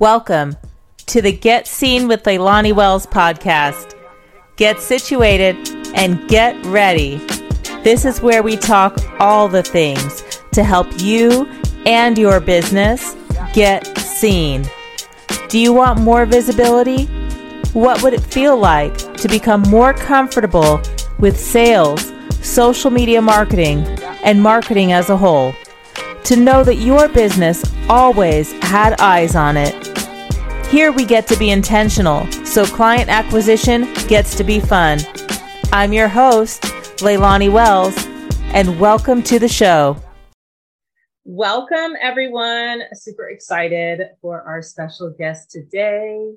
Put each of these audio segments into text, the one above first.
Welcome to the Get Seen with Leilani Wells podcast. Get situated and get ready. This is where we talk all the things to help you and your business get seen. Do you want more visibility? What would it feel like to become more comfortable with sales, social media marketing, and marketing as a whole? To know that your business always had eyes on it here we get to be intentional, so client acquisition gets to be fun. I'm your host, Leilani Wells, and welcome to the show. Welcome, everyone. Super excited for our special guest today.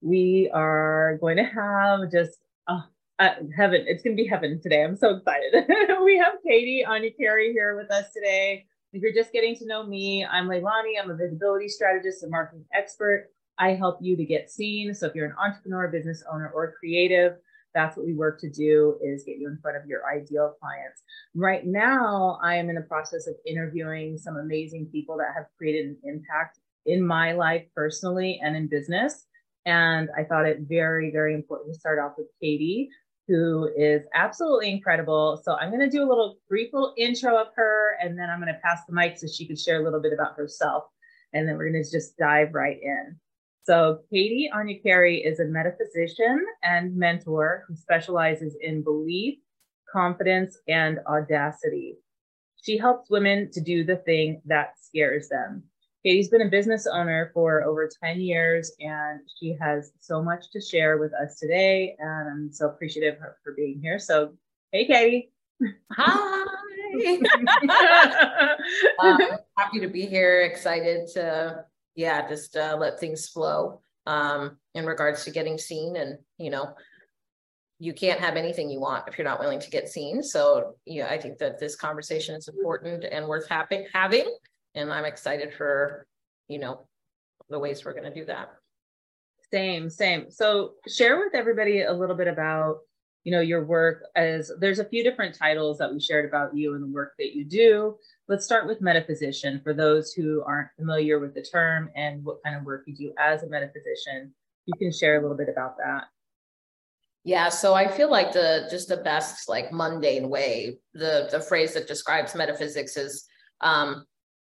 We are going to have just uh, uh, heaven. It's going to be heaven today. I'm so excited. we have Katie Onyekere here with us today. If you're just getting to know me, I'm Leilani. I'm a visibility strategist and marketing expert. I help you to get seen. So if you're an entrepreneur, business owner, or creative, that's what we work to do is get you in front of your ideal clients. Right now, I am in the process of interviewing some amazing people that have created an impact in my life personally and in business. And I thought it very, very important to start off with Katie, who is absolutely incredible. So I'm going to do a little brief little intro of her, and then I'm going to pass the mic so she could share a little bit about herself. And then we're going to just dive right in. So, Katie Onyekere is a metaphysician and mentor who specializes in belief, confidence, and audacity. She helps women to do the thing that scares them. Katie's been a business owner for over 10 years and she has so much to share with us today. And I'm so appreciative for, for being here. So, hey, Katie. Hi. uh, happy to be here. Excited to yeah, just uh, let things flow um, in regards to getting seen. And, you know, you can't have anything you want if you're not willing to get seen. So, yeah, I think that this conversation is important and worth having. having and I'm excited for, you know, the ways we're going to do that. Same, same. So, share with everybody a little bit about you know your work as there's a few different titles that we shared about you and the work that you do let's start with metaphysician for those who aren't familiar with the term and what kind of work you do as a metaphysician you can share a little bit about that yeah so i feel like the just the best like mundane way the the phrase that describes metaphysics is um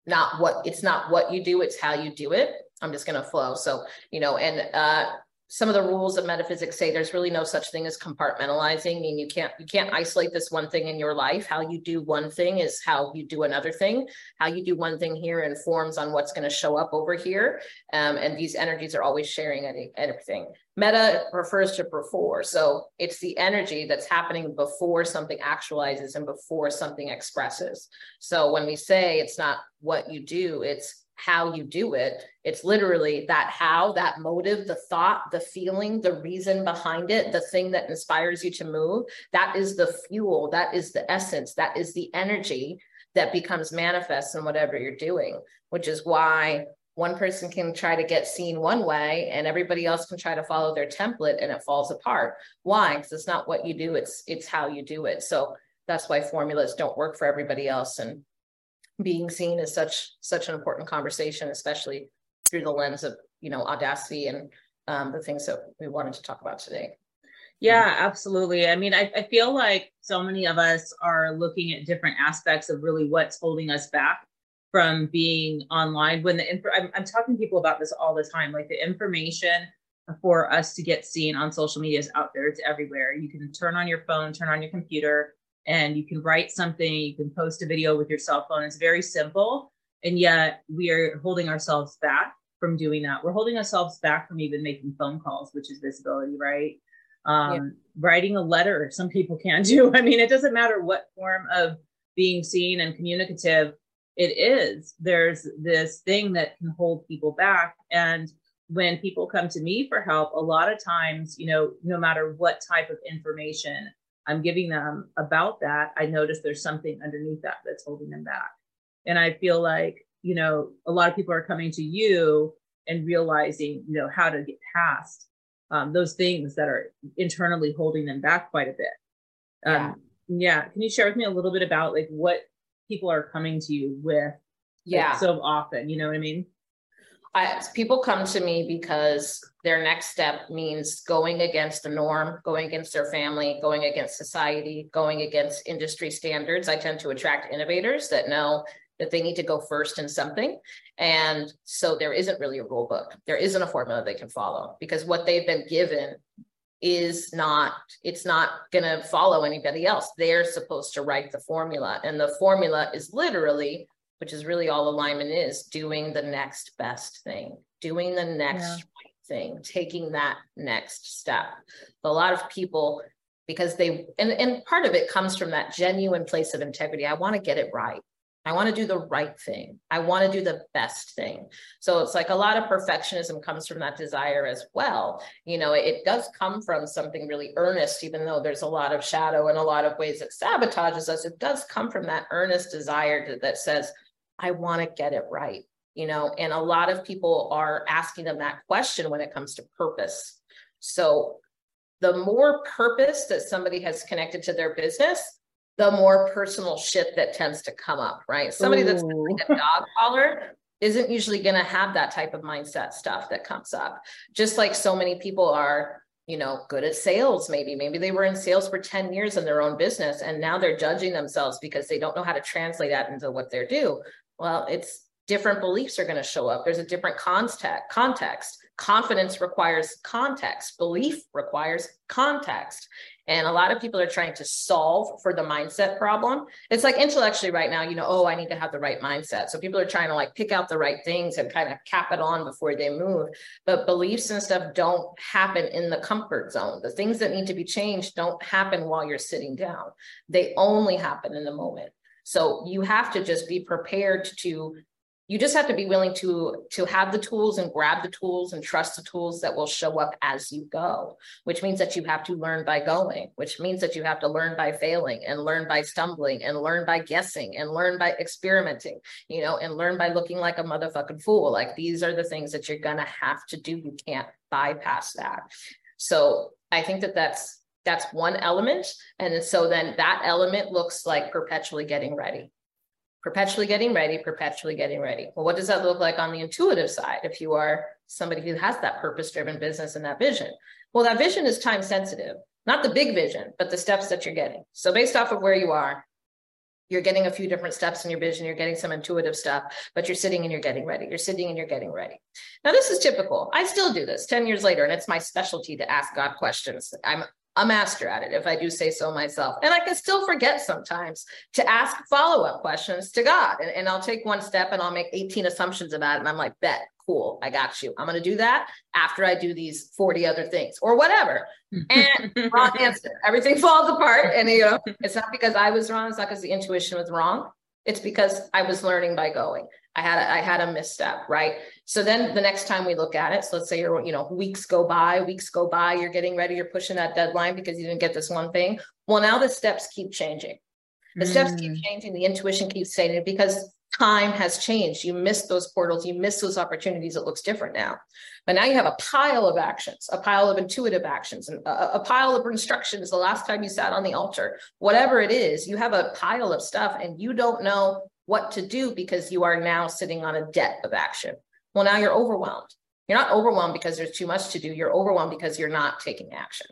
not what it's not what you do it's how you do it. I'm just going to flow. So you know and uh some of the rules of metaphysics say there's really no such thing as compartmentalizing. I mean, you can't you can't isolate this one thing in your life. How you do one thing is how you do another thing. How you do one thing here informs on what's going to show up over here. Um, and these energies are always sharing any, everything. Meta refers to before, so it's the energy that's happening before something actualizes and before something expresses. So when we say it's not what you do, it's how you do it. It's literally that how, that motive, the thought, the feeling, the reason behind it, the thing that inspires you to move. That is the fuel, that is the essence, that is the energy that becomes manifest in whatever you're doing, which is why one person can try to get seen one way and everybody else can try to follow their template and it falls apart. Why? Because it's not what you do, it's it's how you do it. So that's why formulas don't work for everybody else. And being seen as such such an important conversation, especially through the lens of you know audacity and um, the things that we wanted to talk about today. Yeah, absolutely. I mean, I, I feel like so many of us are looking at different aspects of really what's holding us back from being online. When the inf- I'm, I'm talking to people about this all the time, like the information for us to get seen on social media is out there. It's everywhere. You can turn on your phone, turn on your computer, and you can write something, you can post a video with your cell phone. It's very simple. And yet we are holding ourselves back from doing that. We're holding ourselves back from even making phone calls, which is visibility, right? Um, yeah. Writing a letter, some people can do. I mean, it doesn't matter what form of being seen and communicative it is. There's this thing that can hold people back. And when people come to me for help, a lot of times, you know, no matter what type of information I'm giving them about that, I notice there's something underneath that that's holding them back. And I feel like, you know, a lot of people are coming to you and realizing, you know, how to get past um, those things that are internally holding them back quite a bit. Um, yeah. yeah. Can you share with me a little bit about like what people are coming to you with? Yeah. Like, so often, you know what I mean? I, people come to me because their next step means going against the norm, going against their family, going against society, going against industry standards. I tend to attract innovators that know that they need to go first in something. And so there isn't really a rule book. There isn't a formula they can follow because what they've been given is not it's not going to follow anybody else they're supposed to write the formula and the formula is literally which is really all alignment is doing the next best thing doing the next yeah. right thing taking that next step a lot of people because they and, and part of it comes from that genuine place of integrity i want to get it right I want to do the right thing. I want to do the best thing. So it's like a lot of perfectionism comes from that desire as well. You know, it does come from something really earnest, even though there's a lot of shadow and a lot of ways it sabotages us. It does come from that earnest desire to, that says, I want to get it right. You know, and a lot of people are asking them that question when it comes to purpose. So the more purpose that somebody has connected to their business, the more personal shit that tends to come up, right? Somebody Ooh. that's like a dog collar isn't usually going to have that type of mindset stuff that comes up. Just like so many people are, you know, good at sales, maybe. Maybe they were in sales for 10 years in their own business and now they're judging themselves because they don't know how to translate that into what they're do. Well, it's different beliefs are going to show up. There's a different context. Context. Confidence requires context. Belief requires context. And a lot of people are trying to solve for the mindset problem. It's like intellectually right now, you know, oh, I need to have the right mindset. So people are trying to like pick out the right things and kind of cap it on before they move. But beliefs and stuff don't happen in the comfort zone. The things that need to be changed don't happen while you're sitting down, they only happen in the moment. So you have to just be prepared to you just have to be willing to to have the tools and grab the tools and trust the tools that will show up as you go which means that you have to learn by going which means that you have to learn by failing and learn by stumbling and learn by guessing and learn by experimenting you know and learn by looking like a motherfucking fool. Like these are the things that you're going to have to do. You can't bypass that. So i think that that's that's one element and so then that element looks like perpetually getting ready perpetually getting ready, perpetually getting ready. Well, what does that look like on the intuitive side if you are somebody who has that purpose driven business and that vision? Well, that vision is time sensitive, not the big vision, but the steps that you're getting. So, based off of where you are, you're getting a few different steps in your vision, you're getting some intuitive stuff, but you're sitting and you're getting ready. You're sitting and you're getting ready. Now, this is typical. I still do this 10 years later, and it's my specialty to ask God questions. I'm a master at it, if I do say so myself. And I can still forget sometimes to ask follow up questions to God. And, and I'll take one step and I'll make 18 assumptions about it. And I'm like, bet, cool, I got you. I'm going to do that after I do these 40 other things or whatever. And wrong answer. Everything falls apart. And, you know, it's not because I was wrong. It's not because the intuition was wrong. It's because I was learning by going. I had a, I had a misstep, right? So then the next time we look at it, so let's say you're, you know, weeks go by, weeks go by, you're getting ready, you're pushing that deadline because you didn't get this one thing. Well, now the steps keep changing. The mm. steps keep mm. changing, the intuition keeps saying it because time has changed. You missed those portals, you missed those opportunities. It looks different now. But now you have a pile of actions, a pile of intuitive actions, and a, a, pile of instructions the last time you sat on the altar. Whatever it is, you have a pile of stuff and you don't know what to do because you are now sitting on a debt of action. Well, now you're overwhelmed. You're not overwhelmed because there's too much to do. You're overwhelmed because you're not taking action.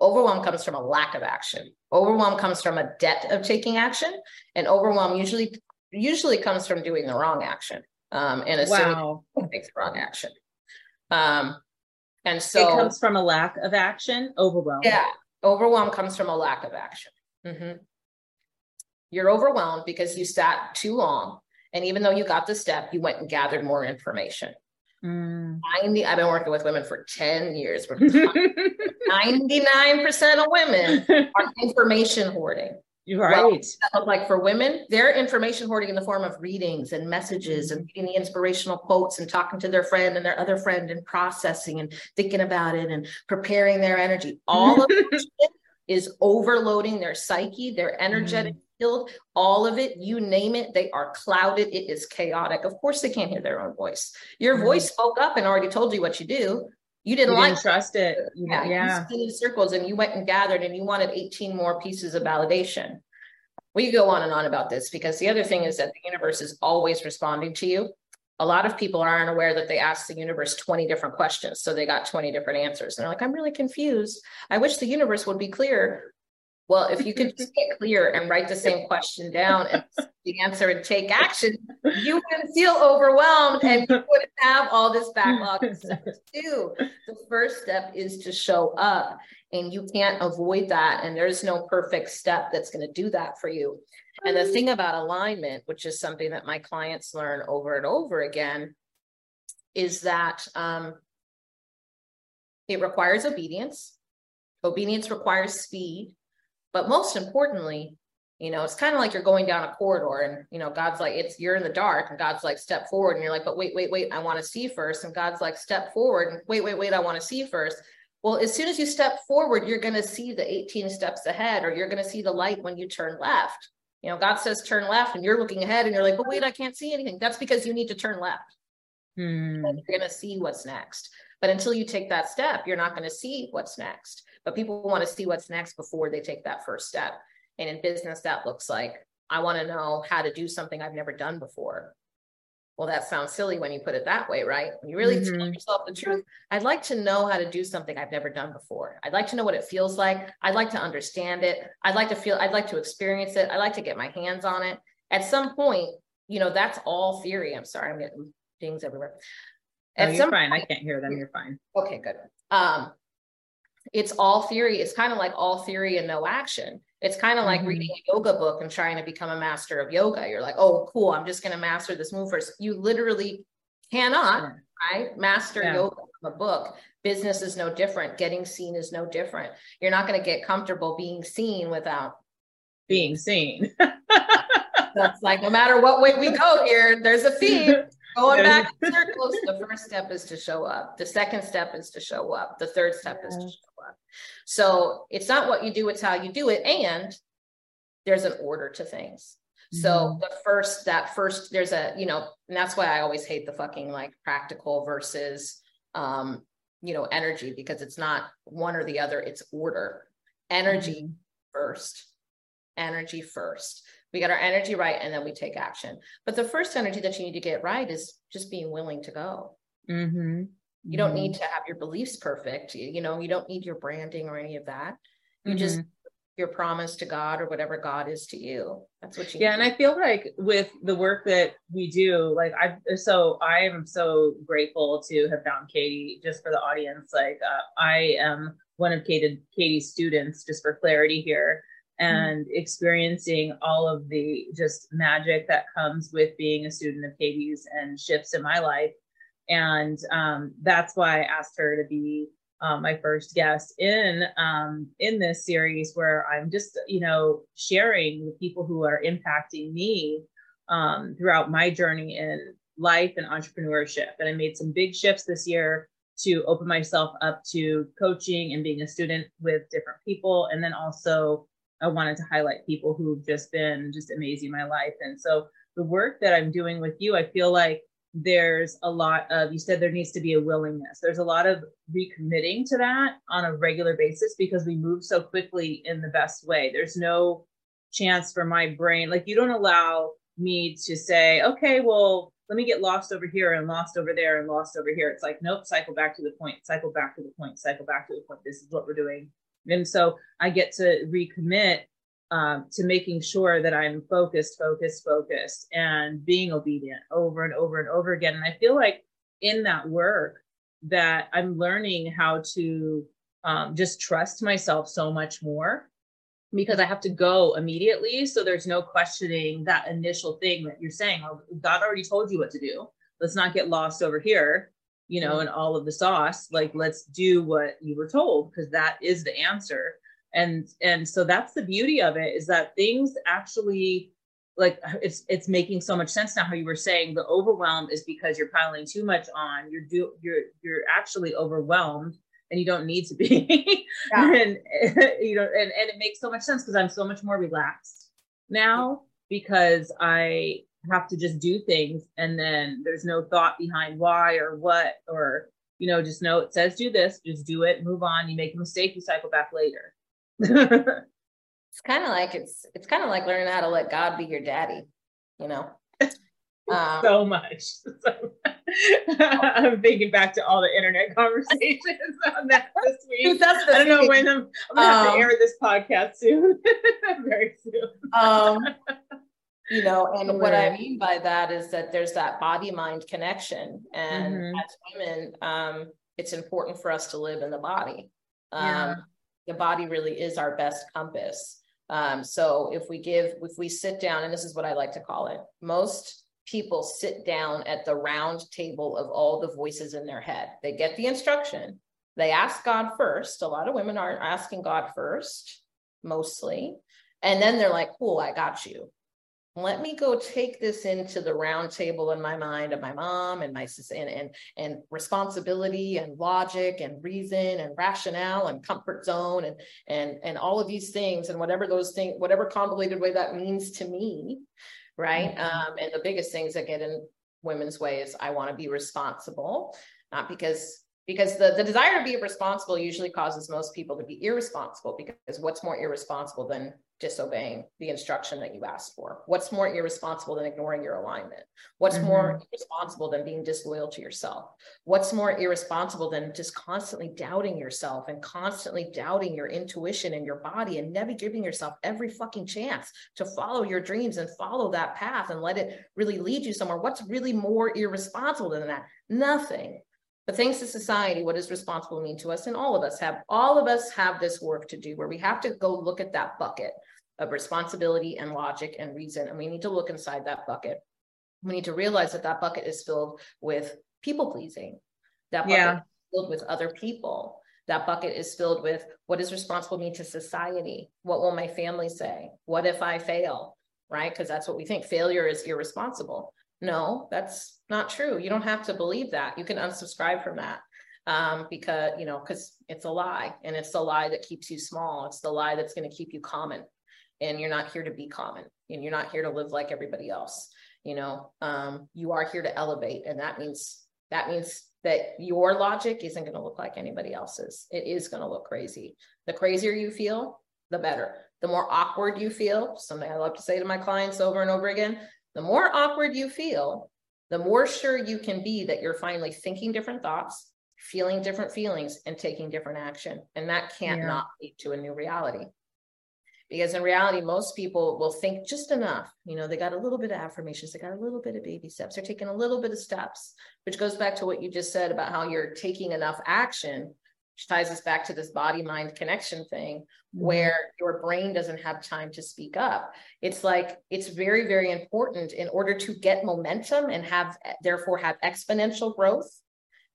Overwhelm comes from a lack of action. Overwhelm comes from a debt of taking action, and overwhelm usually usually comes from doing the wrong action um, and assuming wow. takes the wrong action. Um, and so it comes from a lack of action. Overwhelm. Yeah, overwhelm comes from a lack of action. Mm-hmm. You're overwhelmed because you sat too long. And even though you got the step, you went and gathered more information. Mm. 90, I've been working with women for 10 years. 99% of women are information hoarding. You're right. Well, like for women, they're information hoarding in the form of readings and messages and reading the inspirational quotes and talking to their friend and their other friend and processing and thinking about it and preparing their energy. All of it is overloading their psyche, their energetic all of it, you name it, they are clouded. It is chaotic. Of course, they can't hear their own voice. Your mm-hmm. voice spoke up and already told you what you do. You didn't you like didn't trust it. Yeah. yeah. You circles and you went and gathered and you wanted 18 more pieces of validation. We go on and on about this because the other thing is that the universe is always responding to you a lot of people aren't aware that they asked the universe 20 different questions. So they got 20 different answers. And they're like, I'm really confused. I wish the universe would be clear. Well, if you could just get clear and write the same question down and the answer and take action, you wouldn't feel overwhelmed and you wouldn't have all this backlog of stuff to do. The first step is to show up, and you can't avoid that. And there's no perfect step that's going to do that for you. And the thing about alignment, which is something that my clients learn over and over again, is that um, it requires obedience. Obedience requires speed but most importantly, you know, it's kind of like you're going down a corridor and, you know, God's like, it's, you're in the dark and God's like, step forward. And you're like, but wait, wait, wait, I want to see first. And God's like, step forward and wait, wait, wait, I want to see first. Well, as soon as you step forward, you're going to see the 18 steps ahead, or you're going to see the light when you turn left. You know, God says turn left and you're looking ahead and you're like, but wait, I can't see anything. That's because you need to turn left. Hmm. You're going to see what's next. But until you take that step, you're not going to see what's next but people want to see what's next before they take that first step. And in business, that looks like I want to know how to do something I've never done before. Well, that sounds silly when you put it that way, right? When you really mm-hmm. tell yourself the truth, I'd like to know how to do something I've never done before. I'd like to know what it feels like. I'd like to understand it. I'd like to feel, I'd like to experience it. I'd like to get my hands on it. At some point, you know, that's all theory. I'm sorry, I'm getting things everywhere. At oh, you're fine. Point, I can't hear them. You're fine. Okay, good. Um, it's all theory. It's kind of like all theory and no action. It's kind of like mm-hmm. reading a yoga book and trying to become a master of yoga. You're like, oh, cool. I'm just going to master this move first. You literally cannot, yeah. right? Master yeah. yoga from a book. Business is no different. Getting seen is no different. You're not going to get comfortable being seen without being seen. That's like no matter what way we go here, there's a theme. Going back in circles, the first step is to show up. The second step is to show up. The third step yeah. is to show up. So it's not what you do, it's how you do it. And there's an order to things. So mm-hmm. the first, that first, there's a, you know, and that's why I always hate the fucking like practical versus, um, you know, energy because it's not one or the other, it's order. Energy mm-hmm. first, energy first we get our energy right and then we take action but the first energy that you need to get right is just being willing to go mm-hmm. you don't need mm-hmm. to have your beliefs perfect you, you, know you don't need your branding or any of that you mm-hmm. just your promise to god or whatever god is to you that's what you yeah need. and i feel like with the work that we do like i so i am so grateful to have found katie just for the audience like uh, i am one of katie katie's students just for clarity here. And experiencing all of the just magic that comes with being a student of Katie's and shifts in my life. And um, that's why I asked her to be um, my first guest in um, in this series, where I'm just you know sharing the people who are impacting me um, throughout my journey in life and entrepreneurship. And I made some big shifts this year to open myself up to coaching and being a student with different people, and then also I wanted to highlight people who've just been just amazing my life. And so the work that I'm doing with you, I feel like there's a lot of, you said there needs to be a willingness. There's a lot of recommitting to that on a regular basis because we move so quickly in the best way. There's no chance for my brain, like, you don't allow me to say, okay, well, let me get lost over here and lost over there and lost over here. It's like, nope, cycle back to the point, cycle back to the point, cycle back to the point. This is what we're doing and so I get to recommit um, to making sure that I'm focused, focused, focused, and being obedient over and over and over again. And I feel like in that work that I'm learning how to um, just trust myself so much more because I have to go immediately. So there's no questioning that initial thing that you're saying. Oh, God already told you what to do. Let's not get lost over here you know, and mm-hmm. all of the sauce. Like, let's do what you were told because that is the answer. And and so that's the beauty of it is that things actually like it's it's making so much sense now how you were saying the overwhelm is because you're piling too much on you're do you're you're actually overwhelmed and you don't need to be yeah. and you know and, and it makes so much sense because i'm so much more relaxed now because i have to just do things and then there's no thought behind why or what or you know just know it says do this just do it move on you make a mistake you cycle back later it's kind of like it's it's kind of like learning how to let god be your daddy you know um, so much. I'm thinking back to all the internet conversations on that this week. That's I don't know when I'm, I'm gonna have to um, air this podcast soon. Very soon. Um, you know, and what I mean by that is that there's that body mind connection. And mm-hmm. as women, um, it's important for us to live in the body. Um, yeah. The body really is our best compass. Um, so if we give, if we sit down, and this is what I like to call it, most people sit down at the round table of all the voices in their head. They get the instruction, they ask God first. A lot of women aren't asking God first, mostly. And then they're like, cool, I got you let me go take this into the round table in my mind of my mom and my and, and and responsibility and logic and reason and rationale and comfort zone and and and all of these things and whatever those things whatever convoluted way that means to me right mm-hmm. um, and the biggest things that get in women's way is i want to be responsible not because because the, the desire to be responsible usually causes most people to be irresponsible because what's more irresponsible than disobeying the instruction that you asked for? What's more irresponsible than ignoring your alignment? What's mm-hmm. more irresponsible than being disloyal to yourself? What's more irresponsible than just constantly doubting yourself and constantly doubting your intuition and your body and never giving yourself every fucking chance to follow your dreams and follow that path and let it really lead you somewhere? What's really more irresponsible than that? Nothing. But thanks to society, what does responsible mean to us? And all of us have, all of us have this work to do where we have to go look at that bucket of responsibility and logic and reason. And we need to look inside that bucket. We need to realize that that bucket is filled with people pleasing. That bucket yeah. is filled with other people. That bucket is filled with what does responsible mean to society? What will my family say? What if I fail? Right? Because that's what we think failure is irresponsible. No, that's not true. You don't have to believe that. You can unsubscribe from that um, because, you know, because it's a lie and it's the lie that keeps you small. It's the lie that's going to keep you common and you're not here to be common and you're not here to live like everybody else. You know, um, you are here to elevate. And that means, that means that your logic isn't going to look like anybody else's. It is going to look crazy. The crazier you feel, the better. The more awkward you feel, something I love to say to my clients over and over again, the more awkward you feel, the more sure you can be that you're finally thinking different thoughts, feeling different feelings, and taking different action. And that can't yeah. not lead to a new reality. Because in reality, most people will think just enough. You know, they got a little bit of affirmations, they got a little bit of baby steps, they're taking a little bit of steps, which goes back to what you just said about how you're taking enough action which ties us back to this body mind connection thing mm-hmm. where your brain doesn't have time to speak up it's like it's very very important in order to get momentum and have therefore have exponential growth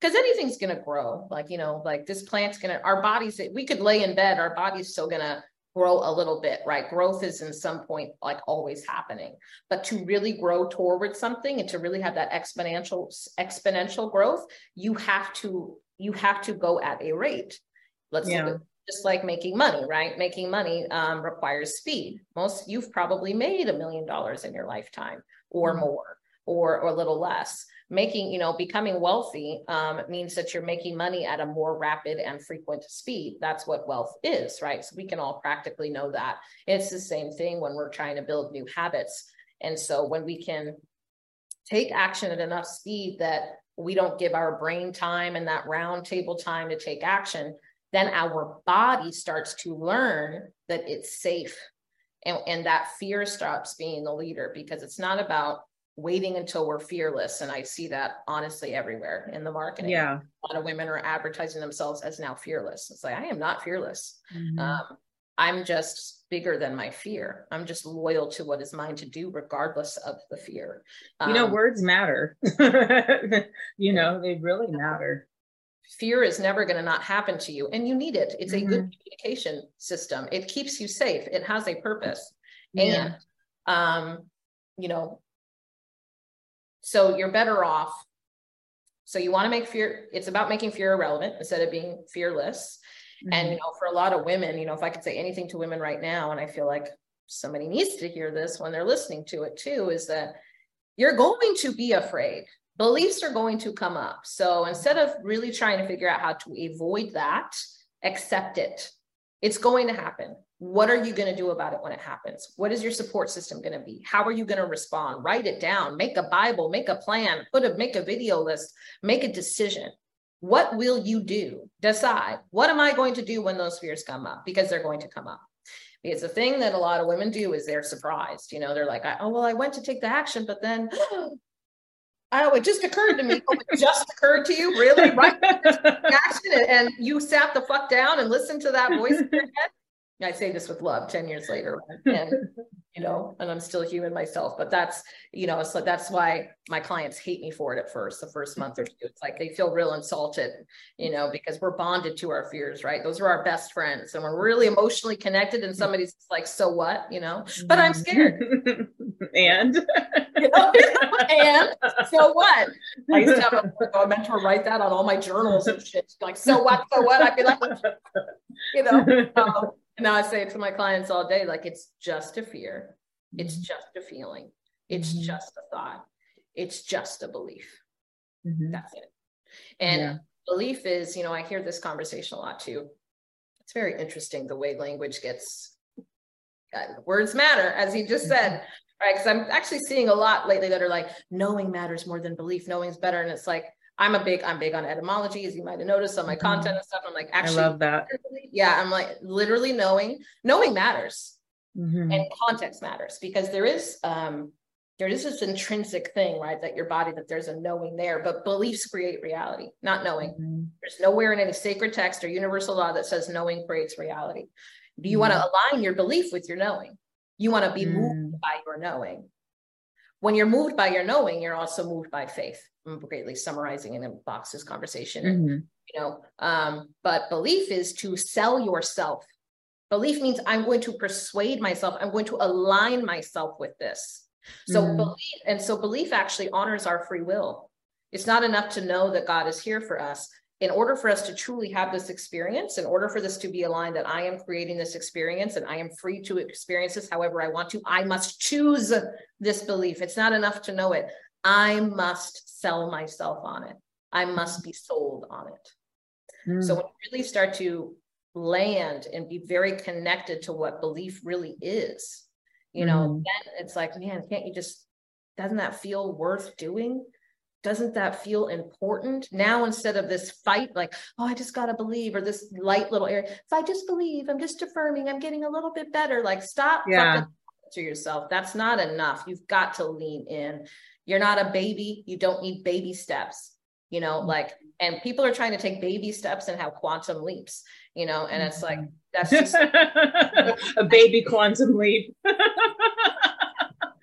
because anything's going to grow like you know like this plant's going to our bodies we could lay in bed our body's still going to grow a little bit right growth is in some point like always happening but to really grow towards something and to really have that exponential exponential growth you have to you have to go at a rate. Let's yeah. just like making money, right? Making money um, requires speed. Most you've probably made a million dollars in your lifetime or mm-hmm. more or, or a little less. Making, you know, becoming wealthy um, means that you're making money at a more rapid and frequent speed. That's what wealth is, right? So we can all practically know that. It's the same thing when we're trying to build new habits. And so when we can take action at enough speed that we don't give our brain time and that round table time to take action, then our body starts to learn that it's safe. And, and that fear stops being the leader because it's not about waiting until we're fearless. And I see that honestly everywhere in the marketing. Yeah. A lot of women are advertising themselves as now fearless. It's like, I am not fearless. Mm-hmm. Um, I'm just bigger than my fear. I'm just loyal to what is mine to do, regardless of the fear. Um, you know, um, words matter. you know, they really matter. Fear is never going to not happen to you, and you need it. It's mm-hmm. a good mm-hmm. communication system. It keeps you safe. It has a purpose, yeah. and um, you know, so you're better off. So you want to make fear. It's about making fear irrelevant instead of being fearless. Mm-hmm. And, you know, for a lot of women, you know, if I could say anything to women right now, and I feel like somebody needs to hear this when they're listening to it too, is that you're going to be afraid. Beliefs are going to come up. So instead of really trying to figure out how to avoid that, accept it. It's going to happen. What are you going to do about it when it happens? What is your support system going to be? How are you going to respond? Write it down, make a Bible, make a plan, put a make a video list, make a decision. What will you do? Decide. What am I going to do when those fears come up? Because they're going to come up. Because the thing that a lot of women do is they're surprised. You know, they're like, oh, well, I went to take the action, but then oh, it just occurred to me. Oh, it just occurred to you, really? Right? action, and you sat the fuck down and listened to that voice in your head. I say this with love 10 years later. And, you know, and I'm still human myself, but that's, you know, so that's why my clients hate me for it at first, the first month or two. It's like they feel real insulted, you know, because we're bonded to our fears, right? Those are our best friends and we're really emotionally connected. And somebody's like, so what, you know, but I'm scared. and, you know, and so what? I used to have a, a mentor write that on all my journals and shit. Like, so what, so what? I'd be like, you know, um, and I say it to my clients all day like, it's just a fear, it's mm-hmm. just a feeling, it's mm-hmm. just a thought, it's just a belief. Mm-hmm. That's it. And yeah. belief is, you know, I hear this conversation a lot too. It's very interesting the way language gets, uh, words matter, as he just said, mm-hmm. right? Because I'm actually seeing a lot lately that are like, knowing matters more than belief, knowing is better. And it's like, I'm a big, I'm big on etymology, as you might have noticed on my mm-hmm. content and stuff. I'm like, actually, I love that. Yeah, I'm like, literally knowing, knowing matters, mm-hmm. and context matters because there is, um, there is this intrinsic thing, right? That your body, that there's a knowing there, but beliefs create reality, not knowing. Mm-hmm. There's nowhere in any sacred text or universal law that says knowing creates reality. Do you want to mm-hmm. align your belief with your knowing? You want to be moved mm. by your knowing. When you're moved by your knowing, you're also moved by faith. I'm greatly summarizing in a box's conversation. Mm-hmm. You know, um, but belief is to sell yourself. Belief means I'm going to persuade myself. I'm going to align myself with this. So mm-hmm. belief, and so belief actually honors our free will. It's not enough to know that God is here for us. In order for us to truly have this experience, in order for this to be aligned that I am creating this experience and I am free to experience this however I want to, I must choose this belief. It's not enough to know it. I must sell myself on it. I must be sold on it. Mm. So when you really start to land and be very connected to what belief really is, you know, mm. then it's like, man, can't you just, doesn't that feel worth doing? Doesn't that feel important? Now, instead of this fight, like, oh, I just got to believe, or this light little area, if I just believe, I'm just affirming, I'm getting a little bit better. Like, stop yeah. to yourself. That's not enough. You've got to lean in. You're not a baby. You don't need baby steps, you know, mm-hmm. like, and people are trying to take baby steps and have quantum leaps, you know, and it's like, mm-hmm. that's just a baby quantum leap.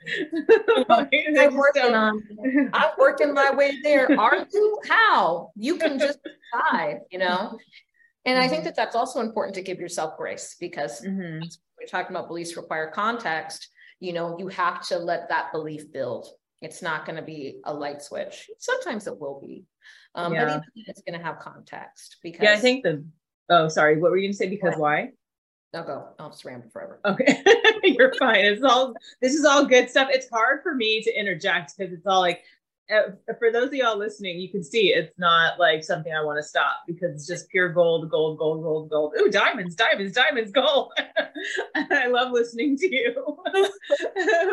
I'm working on I'm working my way there. Are you? How? You can just decide, you know? And I think mm-hmm. that that's also important to give yourself grace because mm-hmm. we're talking about beliefs require context. You know, you have to let that belief build. It's not going to be a light switch. Sometimes it will be, um, yeah. but it's going to have context. Because yeah, I think the. Oh, sorry. What were you going to say? Because why? I'll go. I'll just ramble forever. Okay, you're fine. It's all. This is all good stuff. It's hard for me to interject because it's all like uh, for those of y'all listening, you can see it's not like something I want to stop because it's just pure gold, gold, gold, gold, gold. Ooh, diamonds, diamonds, diamonds, gold. I love listening to you,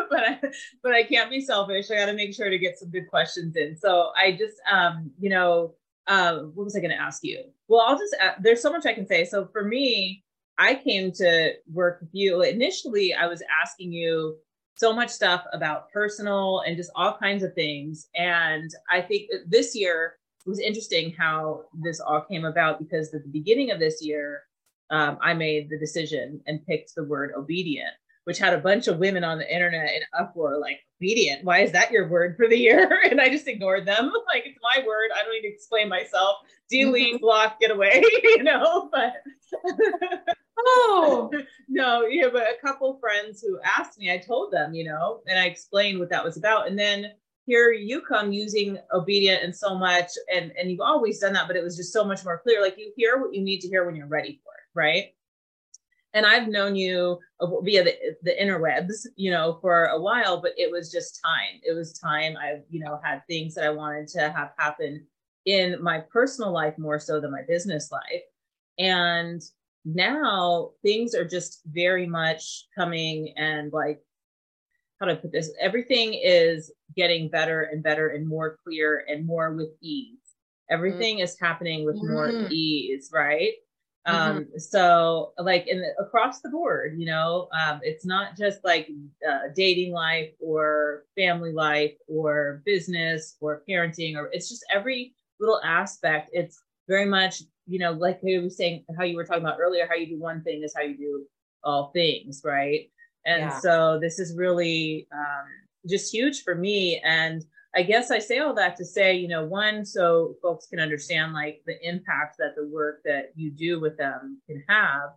but I, but I can't be selfish. I got to make sure to get some good questions in. So I just, um, you know, uh, what was I going to ask you? Well, I'll just. Add, there's so much I can say. So for me, I came to work with you. Initially, I was asking you so much stuff about personal and just all kinds of things. And I think this year it was interesting how this all came about because at the beginning of this year, um, I made the decision and picked the word obedient, which had a bunch of women on the internet in uproar, like, obedient, why is that your word for the year? And I just ignored them. Like, it's my word. I don't need to explain myself. Delete, mm-hmm. block, get away, you know? But oh. No yeah but a couple friends who asked me i told them you know and i explained what that was about and then here you come using obedient and so much and and you've always done that but it was just so much more clear like you hear what you need to hear when you're ready for it right? And i've known you via the, the interwebs you know for a while but it was just time. It was time i you know had things that i wanted to have happen in my personal life more so than my business life. And now things are just very much coming and like how to put this everything is getting better and better and more clear and more with ease everything mm-hmm. is happening with more mm-hmm. ease right mm-hmm. um so like in the, across the board you know um it's not just like uh, dating life or family life or business or parenting or it's just every little aspect it's very much you know like you were saying how you were talking about earlier how you do one thing is how you do all things right and yeah. so this is really um, just huge for me and I guess I say all that to say, you know, one, so folks can understand like the impact that the work that you do with them can have.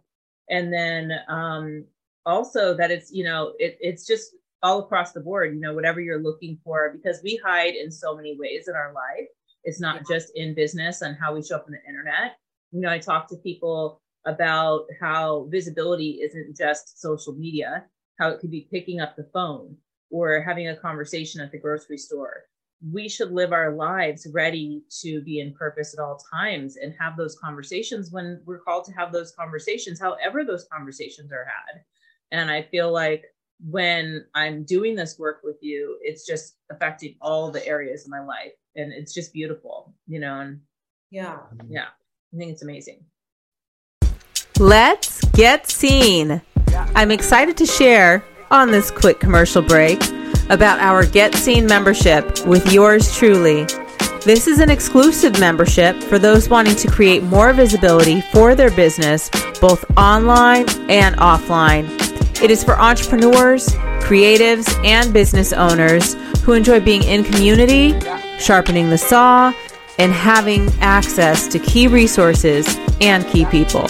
And then um, also that it's, you know, it, it's just all across the board, you know, whatever you're looking for, because we hide in so many ways in our life. It's not yeah. just in business and how we show up on the internet. You know, I talk to people about how visibility isn't just social media, how it could be picking up the phone or having a conversation at the grocery store. We should live our lives ready to be in purpose at all times and have those conversations when we're called to have those conversations, however, those conversations are had. And I feel like when I'm doing this work with you, it's just affecting all the areas of my life. And it's just beautiful, you know, and yeah. Yeah. I think it's amazing. Let's get seen. I'm excited to share on this quick commercial break about our Get Seen membership with yours truly. This is an exclusive membership for those wanting to create more visibility for their business, both online and offline. It is for entrepreneurs, creatives, and business owners who enjoy being in community, sharpening the saw, and having access to key resources and key people.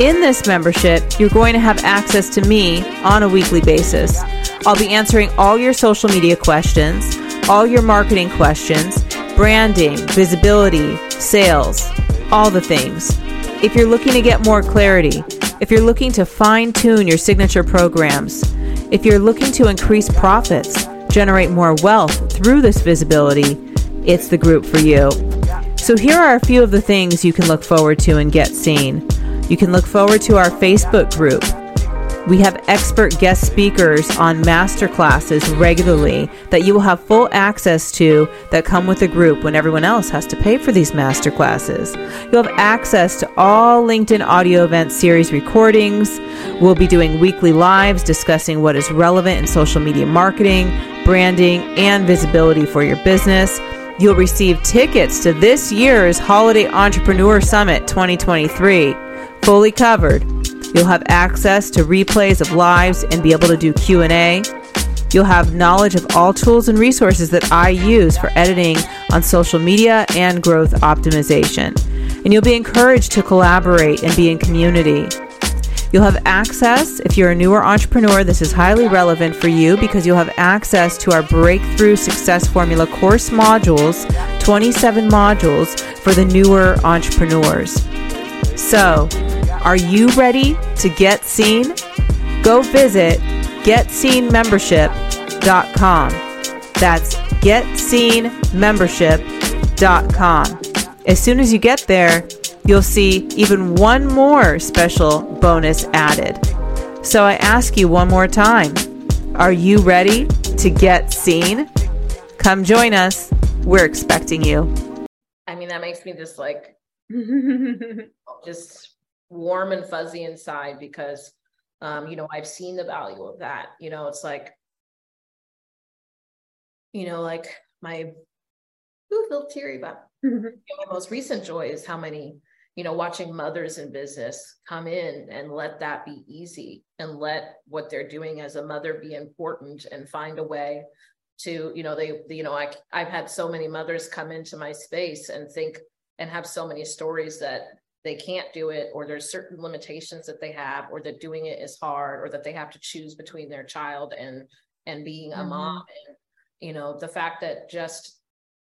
In this membership, you're going to have access to me on a weekly basis. I'll be answering all your social media questions, all your marketing questions, branding, visibility, sales, all the things. If you're looking to get more clarity, if you're looking to fine tune your signature programs, if you're looking to increase profits, generate more wealth through this visibility, it's the group for you. So, here are a few of the things you can look forward to and get seen. You can look forward to our Facebook group. We have expert guest speakers on masterclasses regularly that you will have full access to that come with the group when everyone else has to pay for these masterclasses. You'll have access to all LinkedIn audio event series recordings. We'll be doing weekly lives discussing what is relevant in social media marketing, branding, and visibility for your business. You'll receive tickets to this year's Holiday Entrepreneur Summit 2023 fully covered. You'll have access to replays of lives and be able to do Q&A. You'll have knowledge of all tools and resources that I use for editing on social media and growth optimization. And you'll be encouraged to collaborate and be in community. You'll have access, if you're a newer entrepreneur, this is highly relevant for you because you'll have access to our Breakthrough Success Formula course modules, 27 modules for the newer entrepreneurs. So, are you ready to get seen? Go visit getseenmembership.com. That's getseenmembership.com. As soon as you get there, you'll see even one more special bonus added. So I ask you one more time Are you ready to get seen? Come join us. We're expecting you. I mean, that makes me just like, just warm and fuzzy inside because um, you know, I've seen the value of that. You know, it's like, you know, like my ooh, feel teary, but mm-hmm. my most recent joy is how many, you know, watching mothers in business come in and let that be easy and let what they're doing as a mother be important and find a way to, you know, they, you know, I I've had so many mothers come into my space and think and have so many stories that they can't do it or there's certain limitations that they have or that doing it is hard or that they have to choose between their child and and being mm-hmm. a mom and you know the fact that just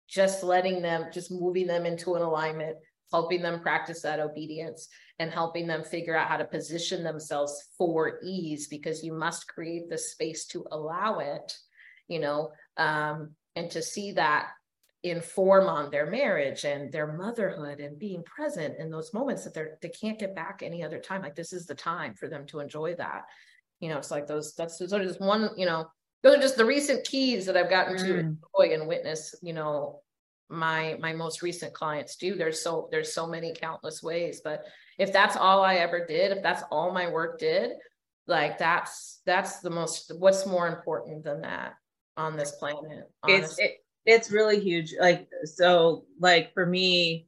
just letting them just moving them into an alignment helping them practice that obedience and helping them figure out how to position themselves for ease because you must create the space to allow it you know um, and to see that inform on their marriage and their motherhood and being present in those moments that they're they can't get back any other time. Like this is the time for them to enjoy that. You know it's like those that's sort of just one you know those are just the recent keys that i've gotten to mm. enjoy and witness you know my my most recent clients do. There's so there's so many countless ways but if that's all i ever did if that's all my work did like that's that's the most what's more important than that on this planet it's it, it's really huge. Like so like for me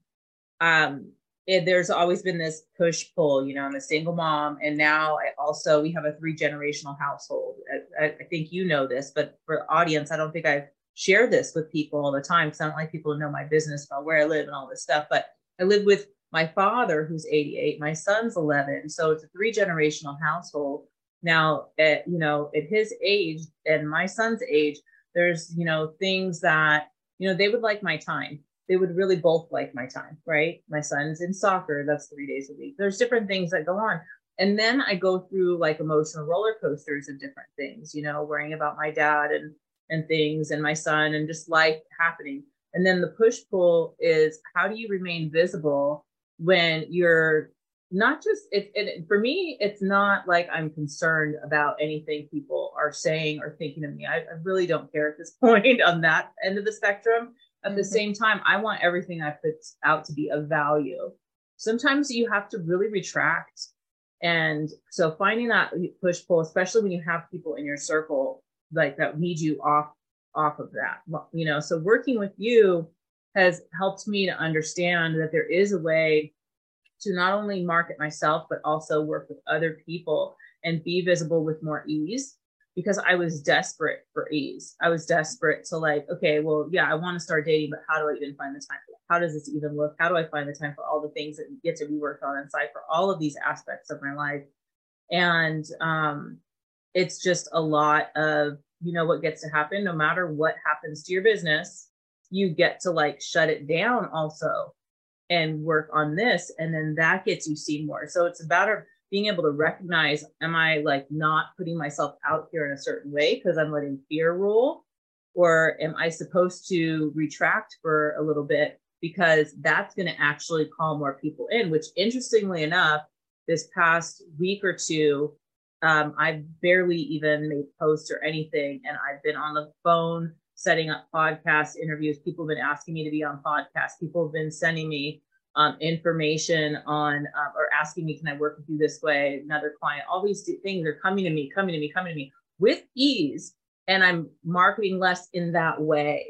um it, there's always been this push pull you know i'm a single mom and now i also we have a three generational household. I, I, think you know this but for audience i don't think i share this with people all the time because i don't like people to know my business about where i live and all this stuff but i live with my father who's 88 my son's 11 so it's a three generational household. Now at you know at his age and my son's age there's you know things that you know they would like my time. They would really both like my time right? My son's in soccer that's three days a week. There's different things that go on. And then i go through like emotional roller coasters of different things you know worrying about my dad and and things and my son and just life happening. And then the push pull is how do you remain visible when you're not just it, it for me it's not like i'm concerned about anything people are saying or thinking of me. I, I really don't care at this point on that end of the spectrum. At mm-hmm. the same time i want everything i put out to be of value. Sometimes you have to really retract. And so finding that push pull especially when you have people in your circle like that need you off off of that you know so working with you has helped me to understand that there is a way to not only market myself, but also work with other people and be visible with more ease because I was desperate for ease. I was desperate to like, okay, well, yeah, I want to start dating, but how do I even find the time? How does this even look? How do I find the time for all the things that get to be worked on inside for all of these aspects of my life? And um, it's just a lot of, you know, what gets to happen, no matter what happens to your business, you get to like shut it down also and work on this and then that gets you seen more. So it's about being able to recognize am i like not putting myself out here in a certain way because i'm letting fear rule? Or am i supposed to retract for a little bit? Because that's going to actually call more people in which interestingly enough this past week or two um, i've barely even made posts or anything and i've been on the phone setting up podcast interviews. People have been asking me to be on podcasts. People have been sending me um, information on um, or asking me, can I work with you this way? Another client, all these things are coming to me, coming to me, coming to me with ease. And I'm marketing less in that way,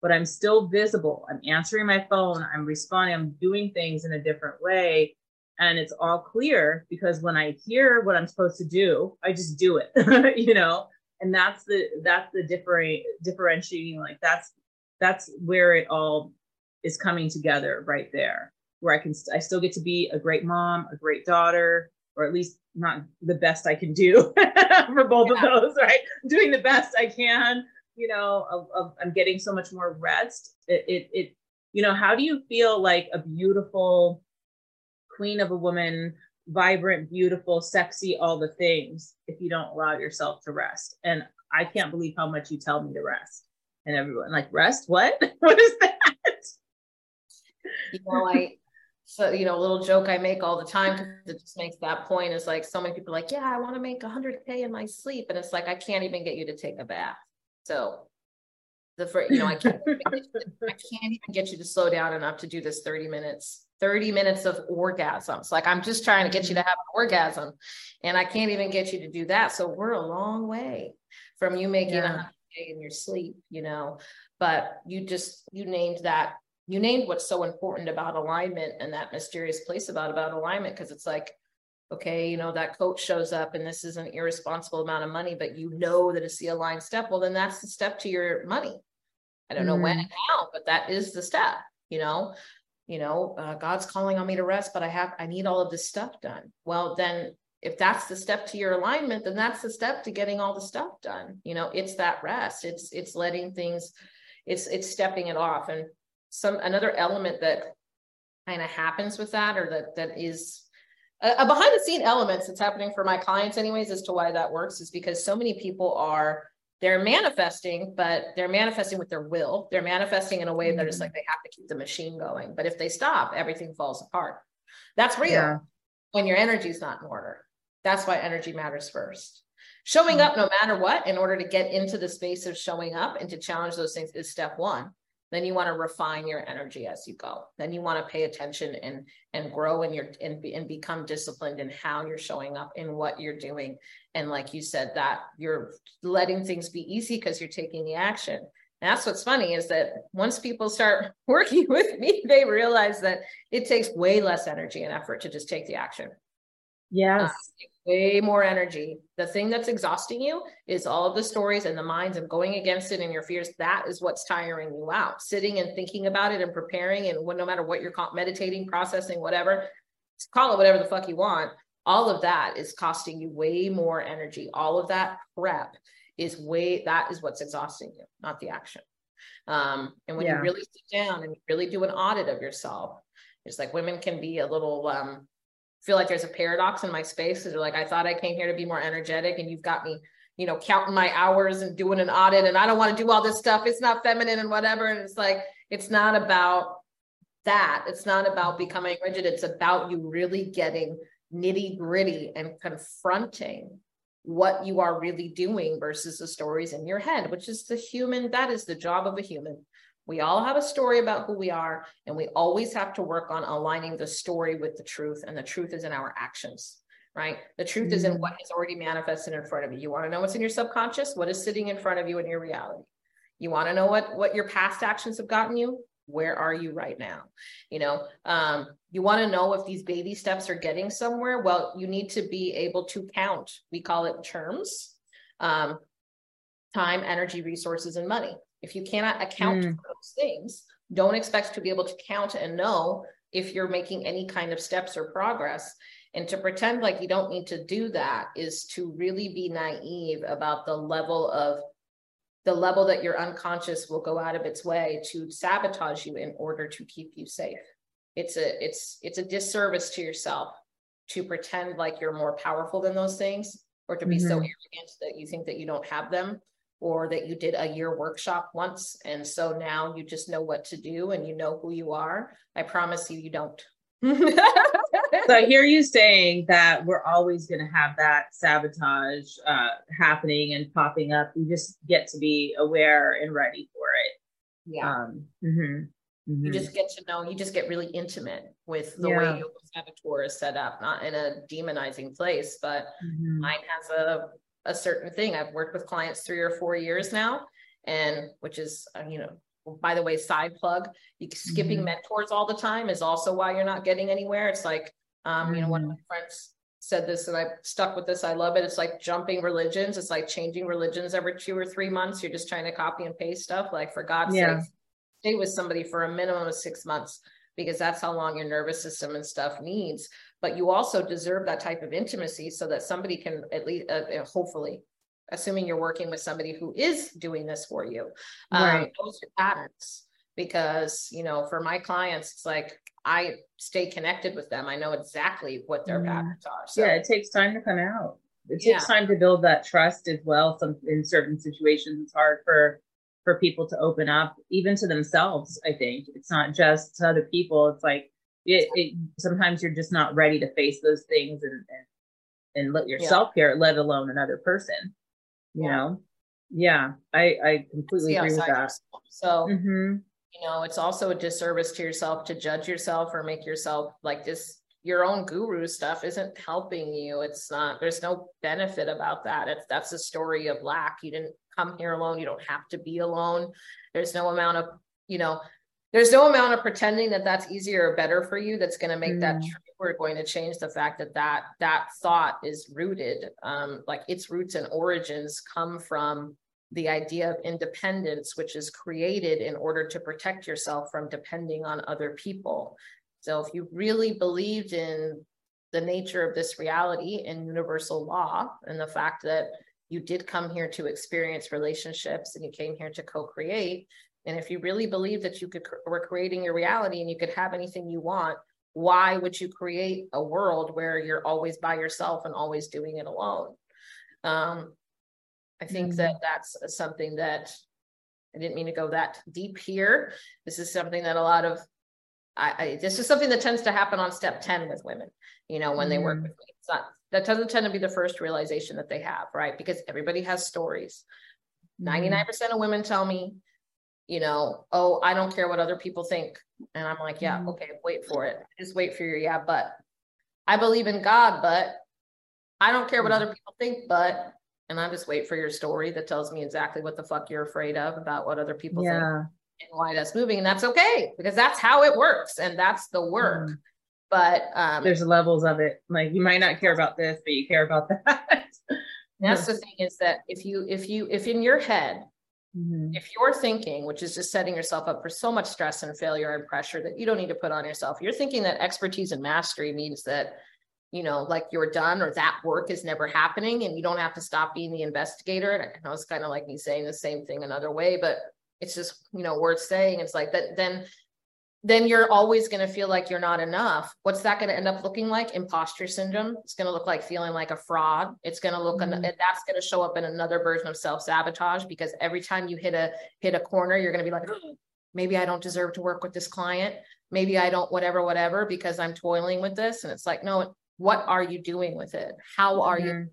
but I'm still visible. I'm answering my phone. I'm responding. I'm doing things in a different way. And it's all clear because when I hear what I'm supposed to do, I just do it, you know? And that's the that's the different differentiating like that's that's where it all is coming together right there where i can i still get to be a great mom a great daughter or at least not the best i can do for both yeah. of those right doing the best i can you know of, of, i'm getting so much more rest it, it it you know how do you feel like a beautiful queen of a woman vibrant, beautiful, sexy, all the things if you don't allow yourself to rest. And I can't believe how much you tell me to rest. And everyone like rest, what? what is that? You know, I so you know, a little joke I make all the time because it just makes that point is like so many people like, yeah, I want to make 100k in my sleep, and it's like I can't even get you to take a bath. So the first, you know, I can't, I can't even get you to slow down enough to do this 30 minutes 30 minutes of orgasms. Like I'm just trying to get you to mm-hmm. have an orgasm and I can't even get you to do that. So we're a long way from you making yeah. a in your sleep, you know, but you just, you named that, you named what's so important about alignment and that mysterious place about, about alignment. Cause it's like, okay, you know, that coach shows up and this is an irresponsible amount of money, but you know that it's the aligned step. Well, then that's the step to your money. I don't know mm. when and how, but that is the step, you know? You know uh, god's calling on me to rest but i have i need all of this stuff done. Well then if that's the step to your alignment then that's the step to getting all the stuff done. You know it's that rest. It's it's letting things it's it's stepping it off. And some another element that kind of happens with that or that that is a, behind the scene elements that's happening for my clients anyways as to why that works is because so many people are they're manifesting, but they're manifesting with their will. They're manifesting in a way that it's like mm-hmm. they have to keep the machine going. But if they stop, everything falls apart. That's real yeah. when your energy is not in order. That's why energy matters first. Showing mm-hmm. up no matter what, in order to get into the space of showing up and to challenge those things is step one. Then you want to refine your energy as you go. Then you want to pay attention and and grow in your and, be, and become disciplined in how you're showing up in what you're doing. And like you said, that you're letting things be easy because you're taking the action. And that's what's funny is that once people start working with me, they realize that it takes way less energy and effort to just take the action. Yes. Uh, way more energy. The thing that's exhausting you is all of the stories and the minds and going against it and your fears. That is what's tiring you out. Sitting and thinking about it and preparing and no matter what you're meditating, processing, whatever, call it whatever the fuck you want. All of that is costing you way more energy. All of that prep is way, that is what's exhausting you, not the action. Um, and when yeah. you really sit down and really do an audit of yourself, it's like women can be a little um, feel like there's a paradox in my space they're like, I thought I came here to be more energetic, and you've got me, you know, counting my hours and doing an audit, and I don't want to do all this stuff. It's not feminine and whatever. And it's like, it's not about that. It's not about becoming rigid. It's about you really getting nitty gritty and confronting what you are really doing versus the stories in your head, which is the human, that is the job of a human we all have a story about who we are, and we always have to work on aligning the story with the truth, and the truth is in our actions, right? The truth mm-hmm. is in mm-hmm. what is already manifested in front of you. You want to know what's in your subconscious? What is sitting in front of you in your reality? You want to know what what your past actions have gotten you? Where are you right now? You know, um, you want to know if these baby steps are getting somewhere. Well, you need to be able to count. We call it terms. Um, time, energy, resources, and money. If you cannot account mm. for those things, don't expect to be able to count and know if you're making any kind of steps or progress. And to pretend like you don't need to do that is to really be naive about the level of the level that your unconscious will go out of its way to sabotage you in order to keep you safe. It's a it's it's a disservice to yourself to pretend like you're more powerful than those things or to be mm-hmm. so arrogant that you think that you don't have them or that you did a year workshop once and so now you just know what to do and you know who you are i promise you you don't so i hear you saying that we're always going to have that sabotage uh, happening and popping up You just get to be aware and ready for it yeah um, mm-hmm, mm-hmm. you just get to know you just get really intimate with the yeah. way your saboteur is set up not in a demonizing place but mm-hmm. mine has a a certain thing. I've worked with clients three or four years now, and which is, uh, you know, by the way, side plug, you, skipping mm-hmm. mentors all the time is also why you're not getting anywhere. It's like, um, mm-hmm. you know, one of my mm-hmm. friends said this and I stuck with this. I love it. It's like jumping religions. It's like changing religions every two or three months. You're just trying to copy and paste stuff. Like for God's yeah. sake, stay with somebody for a minimum of six months because that's how long your nervous system and stuff needs. But you also deserve that type of intimacy so that somebody can at least uh, uh, hopefully assuming you're working with somebody who is doing this for you um, those are patterns. Because you know for my clients it's like i stay connected with them. I know exactly what their mm. patterns are. So yeah it takes time to come out. It takes yeah. time to build that trust as well. Some in certain situations it's hard for for people to open up even to themselves i think it's not just to other people it's like it, it, sometimes you're just not ready to face those things and and, and let yourself yeah. hear let alone another person. You yeah. know, yeah, I I completely agree with that. So. Mm-hmm. You know, it's also a disservice to yourself to judge yourself or make yourself like this your own guru stuff isn't helping you. It's not, there's no benefit about that. It's that's a story of lack. You didn't come here alone. You don't have to be alone. There's no amount of, you know, there's no amount of pretending that that's easier or better for you that's going to make mm. that true we're going to change the fact that that that thought is rooted um, like its roots and origins come from the idea of independence which is created in order to protect yourself from depending on other people so if you really believed in the nature of this reality and universal law and the fact that you did come here to experience relationships and you came here to co-create and if you really believe that you could were creating your reality and you could have anything you want, why would you create a world where you're always by yourself and always doing it alone? Um, I think mm-hmm. that that's something that I didn't mean to go that deep here. This is something that a lot of I, I this is something that tends to happen on step 10 with women, you know, when mm-hmm. they work mm-hmm. with me. It's not that doesn't tend to be the first realization that they have, right? Because everybody has stories. Mm-hmm. 99% of women tell me, you know, oh, I don't care what other people think. And I'm like, yeah, mm-hmm. okay, wait for it. Just wait for your yeah, but I believe in God, but I don't care what mm-hmm. other people think, but and I just wait for your story that tells me exactly what the fuck you're afraid of about what other people yeah. think and why that's moving. And that's okay because that's how it works and that's the work. Mm. But um, there's levels of it. Like you might not care about this, but you care about that. that's the thing is that if you if you if in your head Mm-hmm. If you're thinking, which is just setting yourself up for so much stress and failure and pressure that you don't need to put on yourself, you're thinking that expertise and mastery means that you know, like you're done or that work is never happening and you don't have to stop being the investigator. And I know it's kind of like me saying the same thing another way, but it's just, you know, worth saying. It's like that then then you're always going to feel like you're not enough. What's that going to end up looking like? Imposter syndrome. It's going to look like feeling like a fraud. It's going to look, mm-hmm. an, that's going to show up in another version of self sabotage because every time you hit a hit a corner, you're going to be like, oh, maybe I don't deserve to work with this client. Maybe I don't, whatever, whatever, because I'm toiling with this. And it's like, no, what are you doing with it how are mm-hmm. you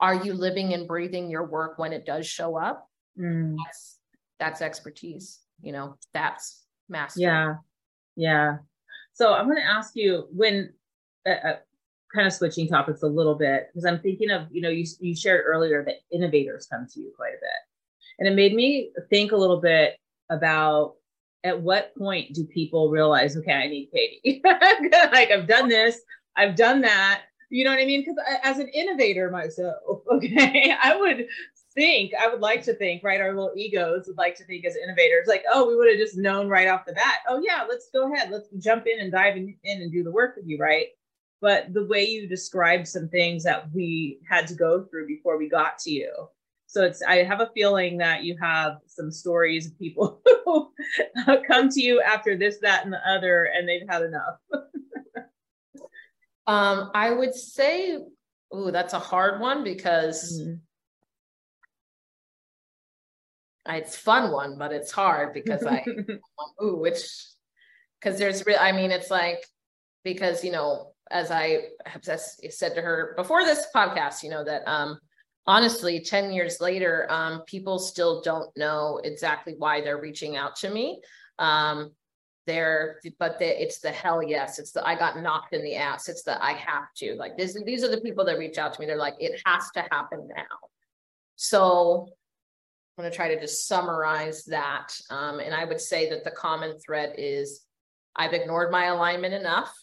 are you living and breathing your work when it does show up mm. that's that's expertise you know that's yeah yeah so i'm going to ask you when uh, uh, kind of switching topics a little bit because i'm thinking of you know you, you shared earlier that innovators come to you quite a bit and it made me think a little bit about at what point do people realize okay i need katie like i've done this I've done that. You know what I mean? Because as an innovator myself, okay, I would think, I would like to think, right? Our little egos would like to think as innovators, like, oh, we would have just known right off the bat. Oh, yeah, let's go ahead. Let's jump in and dive in, in and do the work with you, right? But the way you described some things that we had to go through before we got to you. So it's I have a feeling that you have some stories of people who come to you after this, that, and the other, and they've had enough. Um, I would say, oh, that's a hard one because mm-hmm. It's fun one, but it's hard because I, ooh, which, because there's real, I mean, it's like, because, you know, as I have said to her before this podcast, you know, that, um, honestly 10 years later um, people still don't know exactly why they're reaching out to me. Um, there but the, it's the hell yes it's the i got knocked in the ass it's the i have to like this, these are the people that reach out to me they're like it has to happen now. So i'm going to try to just summarize that um, and i would say that the common thread is i've ignored my alignment enough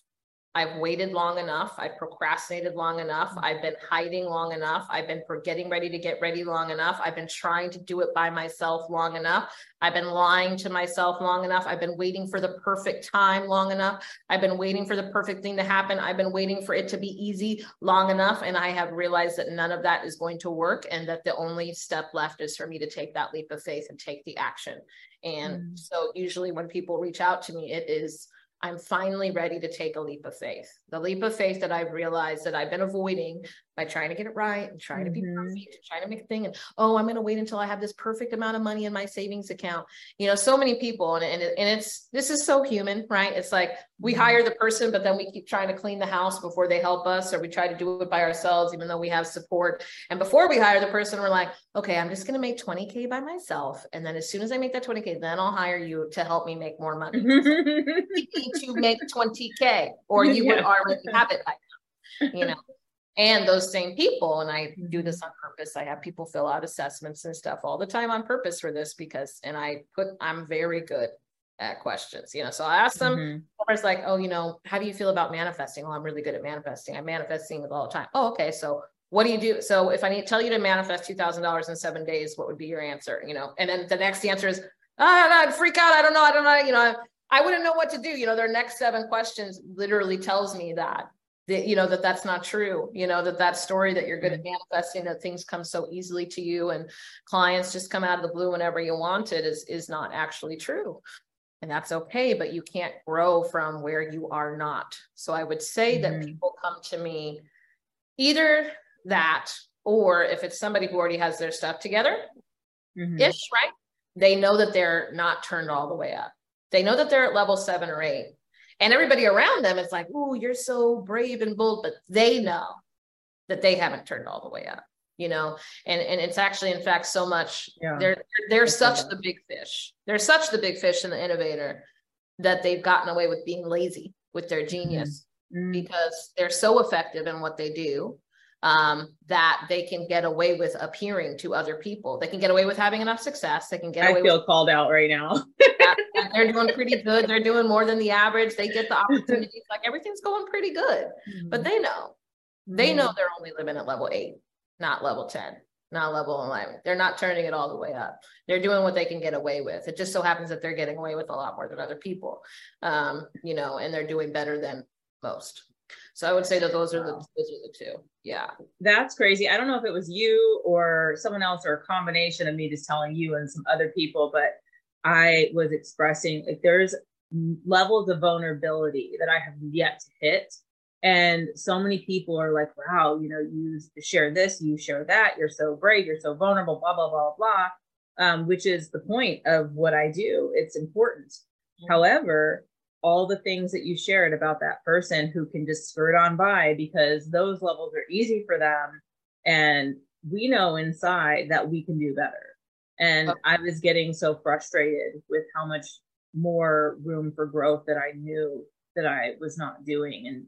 I've waited long enough. I've procrastinated long enough. Mm. I've been hiding long enough. I've been for getting ready to get ready long enough. I've been trying to do it by myself long enough. I've been lying to myself long enough. I've been waiting for the perfect time long enough. I've been waiting for the perfect thing to happen. I've been waiting for it to be easy long enough. And I have realized that none of that is going to work and that the only step left is for me to take that leap of faith and take the action. And mm. so usually when people reach out to me, it is I'm finally ready to take a leap of faith. The leap of faith that I've realized that I've been avoiding by trying to get it right and trying mm-hmm. to be mm-hmm. perfect and trying to make a thing. And oh, I'm going to wait until I have this perfect amount of money in my savings account. You know, so many people, and, and, and it's this is so human, right? It's like we mm-hmm. hire the person, but then we keep trying to clean the house before they help us, or we try to do it by ourselves, even though we have support. And before we hire the person, we're like, okay, I'm just going to make 20K by myself. And then as soon as I make that 20K, then I'll hire you to help me make more money. to make 20K, or you yeah. would already have it by now, you know and those same people and i do this on purpose. I have people fill out assessments and stuff all the time on purpose for this because and i put i'm very good at questions you know so i ask them mm-hmm. it's like oh you know how do you feel about manifesting? Well i'm really good at manifesting. I'm manifesting all the time. Oh okay so what do you do? So if i need tell you to manifest $2000 in seven days what would be your answer? you know and then the next answer is ah, I'd freak out. I don't know i don't know you know I wouldn't know what to do. You know, their next seven questions literally tells me that that you know that that's not true you know that that story that you're good at manifesting that things come so easily to you and clients just come out of the blue whenever you want it is is not actually true and that's okay but you can't grow from where you are not so i would say mm-hmm. that people come to me either that or if it's somebody who already has their stuff together Mhm. ish, right? They know that they're not turned all the way up. They know that they're at level seven or eight. And everybody around them is like, oh, you're so brave and bold, but they know that they haven't turned all the way up, you know? And and it's actually, in fact, so much Yeah. they're they're such the big fish. They're such the big fish in the innovator that they've gotten away with being lazy with their genius Mm. because they're so effective in what they do um, that they can get away with appearing to other people. They can get away with having enough success. They can get I away feel called out right now. with that They're doing pretty good. They're doing more than the average. They get the opportunities. Like everything's going pretty good. But they know. They know they're only living at level eight, not level 10, not level 11. They're not turning it all the way up. They're doing what they can get away with. It just so happens that they're getting away with a lot more than other people, um, you know, and they're doing better than most. So I would say that those are the those are the two. Yeah. That's crazy. I don't know if it was you or someone else or a combination of me just telling you and some other people, but I was expressing like there's levels of vulnerability that I have yet to hit. And so many people are like, wow, you know, you share this, you share that, you're so brave, you're so vulnerable, blah, blah, blah, blah, um, which is the point of what I do. It's important. However, all the things that you shared about that person who can just skirt on by because those levels are easy for them. And we know inside that we can do better. And oh. I was getting so frustrated with how much more room for growth that I knew that I was not doing. And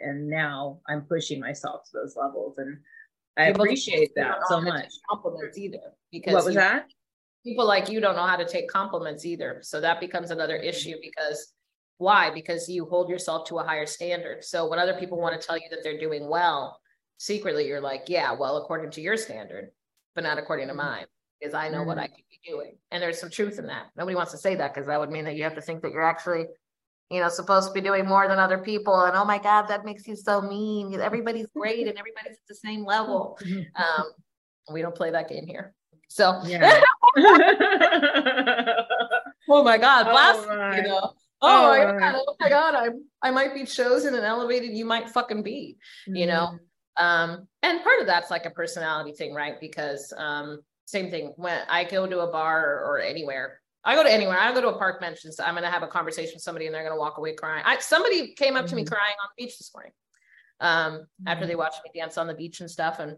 and now I'm pushing myself to those levels. And I People- appreciate that so much. Compliments either. Because What was you- that? people like you don't know how to take compliments either. So that becomes another issue because why? Because you hold yourself to a higher standard. So when other people want to tell you that they're doing well, secretly you're like, yeah, well, according to your standard, but not according to Mhm. mine, because I know what. I could be doing. And there's some truth in that. Nobody wants to say that because that would mean that you have to think that you're actually, you know, supposed to be doing more than other people. And oh my God, that makes you so mean. Everybody's great and everybody's at the same level. Um, we don't play that game here. So Yeah. Oh my God, Oh my. you know. Oh Oh, my my. God, oh my God, I I might be chosen and elevated. You might fucking be, you know. Um, and part of that's like a personality thing, right? Because um, same thing when I go to a bar or, or anywhere, I go to anywhere, I go to a park bench and so I'm gonna have a conversation with somebody and they're gonna walk away crying. I somebody came up to me Mhm. crying on the beach this morning. Um, after Mhm. they watched me dance on the beach and stuff, and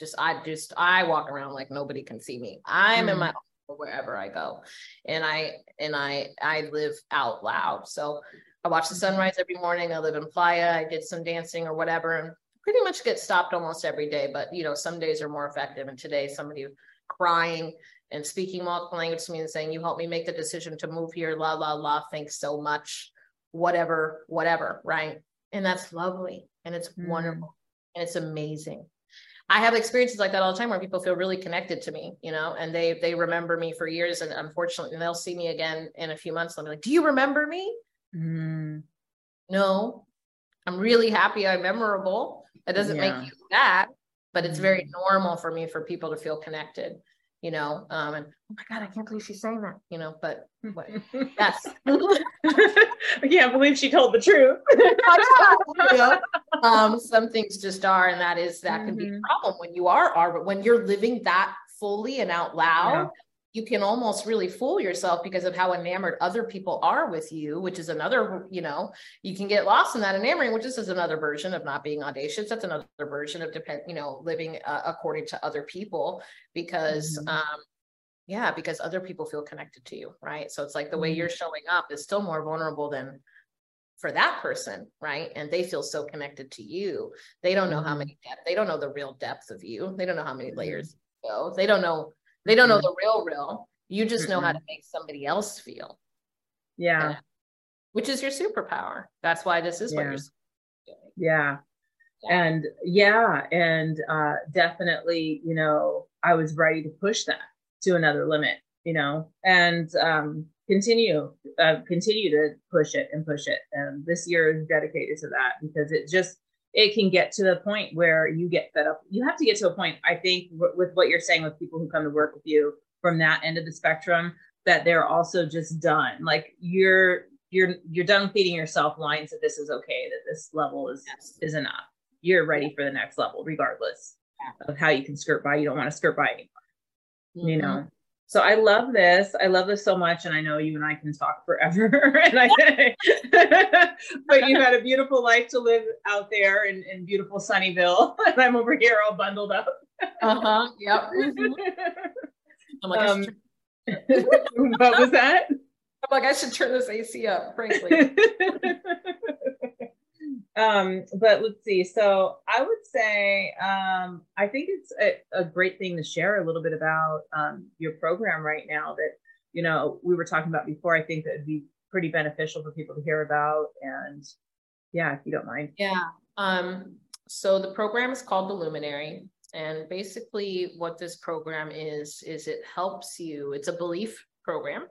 just I just I walk around like nobody can see me. I'm in Mhm. My wherever I go. And I and I I live out loud. So I watch the sunrise every morning. I live in Playa. I did some dancing or whatever and pretty much get stopped almost every day. But you know, some days are more effective. And today somebody crying and speaking multiple languages to me and saying, You helped me make the decision to move here, la la la, thanks so much. Whatever, whatever, right? And that's lovely and it's Mm. wonderful and it's amazing. I have experiences like that all the time where people feel really connected to me, you know, and they they remember me for years. And unfortunately, they'll see me again in a few months. And they'll be like, "Do you remember me?" Mm. No, I'm really happy. I'm memorable. That doesn't Yeah. make you that, but it's very Mhm. normal for me for people to feel connected, you know. Um, and oh my god, I can't believe she's saying that, you know. But what- yes, I can't believe she told the truth. you know, um, some things just are, and that is that can be a Mhm. problem when you are, are when you're living that fully and out loud. You can almost really fool yourself because of how enamored other people are with you, which is another, you know, you can get lost in that enamoring, which is, is another version of not being audacious. That's another version of depend, you know, living uh, according to other people because, Mhm. um, yeah, because other people feel connected to you, right? So it's like the way Mhm. you're showing up is still more vulnerable than for that person, right? And they feel so connected to you. They don't know how Mhm. many depth, they don't know the real depth of you. They don't know how many layers you go. They don't know, they don't know the real real. You just know how to make somebody else feel, yeah. which is your superpower. That's why this is what you're doing. Yeah. Yeah. And yeah, and uh definitely, you know, I was ready to push that to another limit, you know, and um continue uh continue to push it and push it. And this year is dedicated to that because it just it can get to the point where you get fed up. You have to get to a point, I think, w- with what you're saying with people who come to work with you from that end of the spectrum, that they're also just done. Like you're you're you're done feeding yourself lines that this is okay, that this level is Yes. is enough. You're ready for the next level, regardless. of how you can skirt by. You don't want to skirt by anymore. Mm-hmm. You know. So I love this. I love this so much, and I know you and I can talk forever. and I, but you had a beautiful life to live out there in, in beautiful Sunnyville. and I'm over here all bundled up. uh huh. Yep. I'm like, um, what was that? I'm like, I should turn this AC up, frankly. Um, but let's see. So I would say um, I think it's a, a, great thing to share a little bit about um, your program right now that you know we were talking about before. I think that would be pretty beneficial for people to hear about. And yeah, if you don't mind. Yeah. Um, so the program is called the Luminary. And basically, what this program is, is it helps you, it's a belief program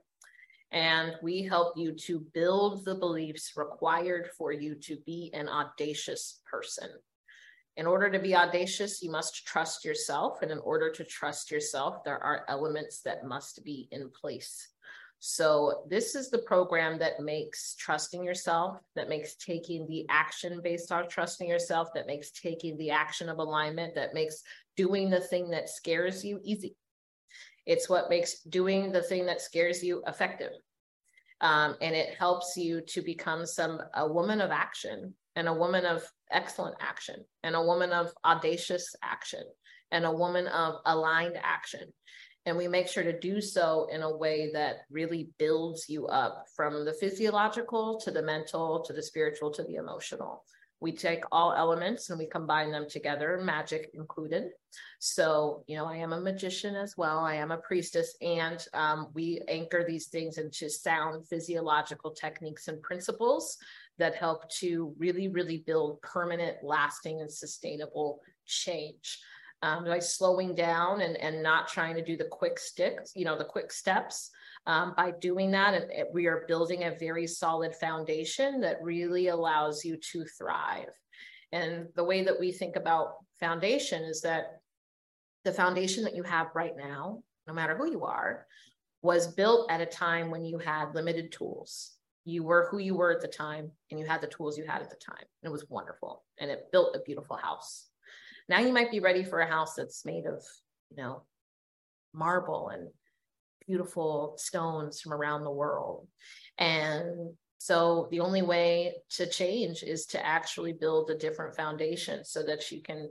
and we help you to build the beliefs required for you to be an audacious person. In order to be audacious, you must trust yourself. And in order to trust yourself, there are elements that must be in place. So, this is the program that makes trusting yourself, that makes taking the action based on trusting yourself, that makes taking the action of alignment, that makes doing the thing that scares you easy. It's what makes doing the thing that scares you effective. Um, and it helps you to become some a woman of action and a woman of excellent action and a woman of audacious action and a woman of aligned action. And we make sure to do so in a way that really builds you up from the physiological to the mental to the spiritual to the emotional we take all elements and we combine them together, magic included. So, you know, I am a magician as well. I am a priestess, and um, we anchor these things into sound physiological techniques and principles that help to really, really build permanent, lasting, and sustainable change. Um, by slowing down and, and not trying to do the quick sticks, you know, the quick steps, um, by doing that, it, it, we are building a very solid foundation that really allows you to thrive. And the way that we think about foundation is that the foundation that you have right now, no matter who you are, was built at a time when you had limited tools. You were who you were at the time, and you had the tools you had at the time. And it was wonderful. And it built a beautiful house. Now you might be ready for a house that's made of, you know, marble and beautiful stones from around the world. And so the only way to change is to actually build a different foundation so that you can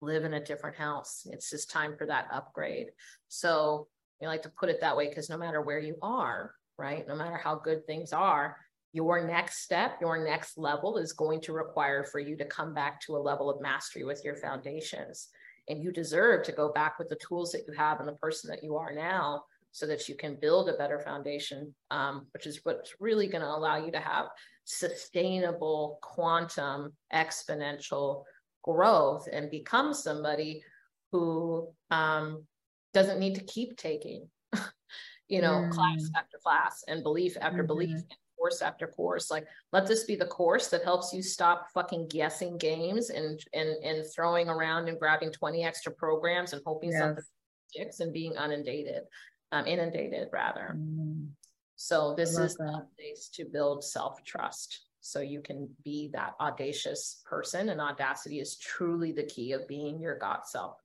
live in a different house. It's just time for that upgrade. So we like to put it that way because no matter where you are, right, no matter how good things are, your next step, your next level is going to require for you to come back to a level of mastery with your foundations. And you deserve to go back with the tools that you have and the person that you are now so that you can build a better foundation, um, which is what's really going to allow you to have sustainable quantum exponential growth and become somebody who um, doesn't need to keep taking, you know, mm. class after class and belief after mm-hmm. belief and course after course. Like, let this be the course that helps you stop fucking guessing games and and and throwing around and grabbing 20 extra programs and hoping yes. something sticks and being inundated um, inundated rather. Mm. So this is that. the place to build self-trust. So you can be that audacious person and audacity is truly the key of being your God self.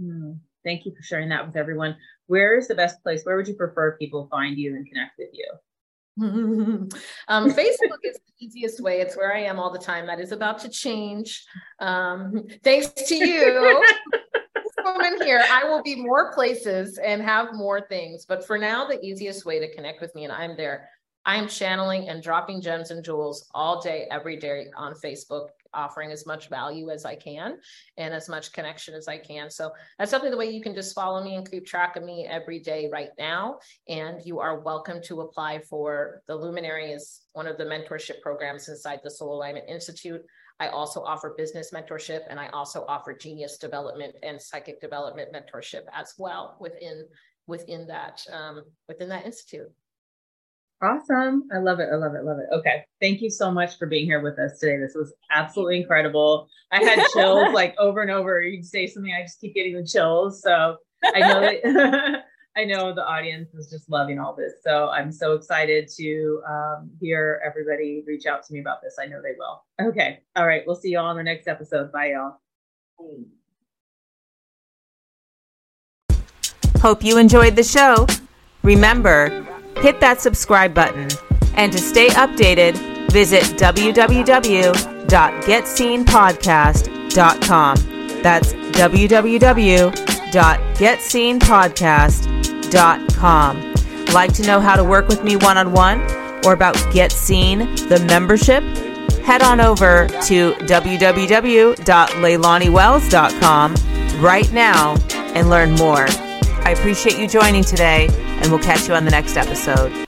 Mm. Thank you for sharing that with everyone. Where is the best place? Where would you prefer people find you and connect with you? um, Facebook is the easiest way. It's where I am all the time. That is about to change. Um, thanks to you. woman here, I will be more places and have more things. But for now, the easiest way to connect with me, and I'm there, I am channeling and dropping gems and jewels all day, every day on Facebook, offering as much value as I can and as much connection as I can. So that's definitely the way you can just follow me and keep track of me every day right now. And you are welcome to apply for the Luminary is one of the mentorship programs inside the Soul Alignment Institute. I also offer business mentorship and I also offer genius development and psychic development mentorship as well within within that um, within that institute. Awesome. I love it. I love it. Love it. Okay. Thank you so much for being here with us today. This was absolutely incredible. I had chills like over and over. You'd say something, I just keep getting the chills. So I know that I know the audience is just loving all this. So I'm so excited to um, hear everybody reach out to me about this. I know they will. Okay. All right. We'll see you all on the next episode. Bye, y'all. Hope you enjoyed the show. Remember, hit that subscribe button. And to stay updated, visit www.getseenpodcast.com. That's www www.getseenpodcast.com. Like to know how to work with me one on one or about Get Seen, the membership? Head on over to www.leilaniwells.com right now and learn more. I appreciate you joining today, and we'll catch you on the next episode.